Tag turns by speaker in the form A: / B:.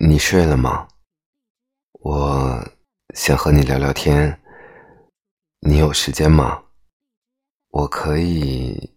A: 你睡了吗？我想和你聊聊天。你有时间吗？我可以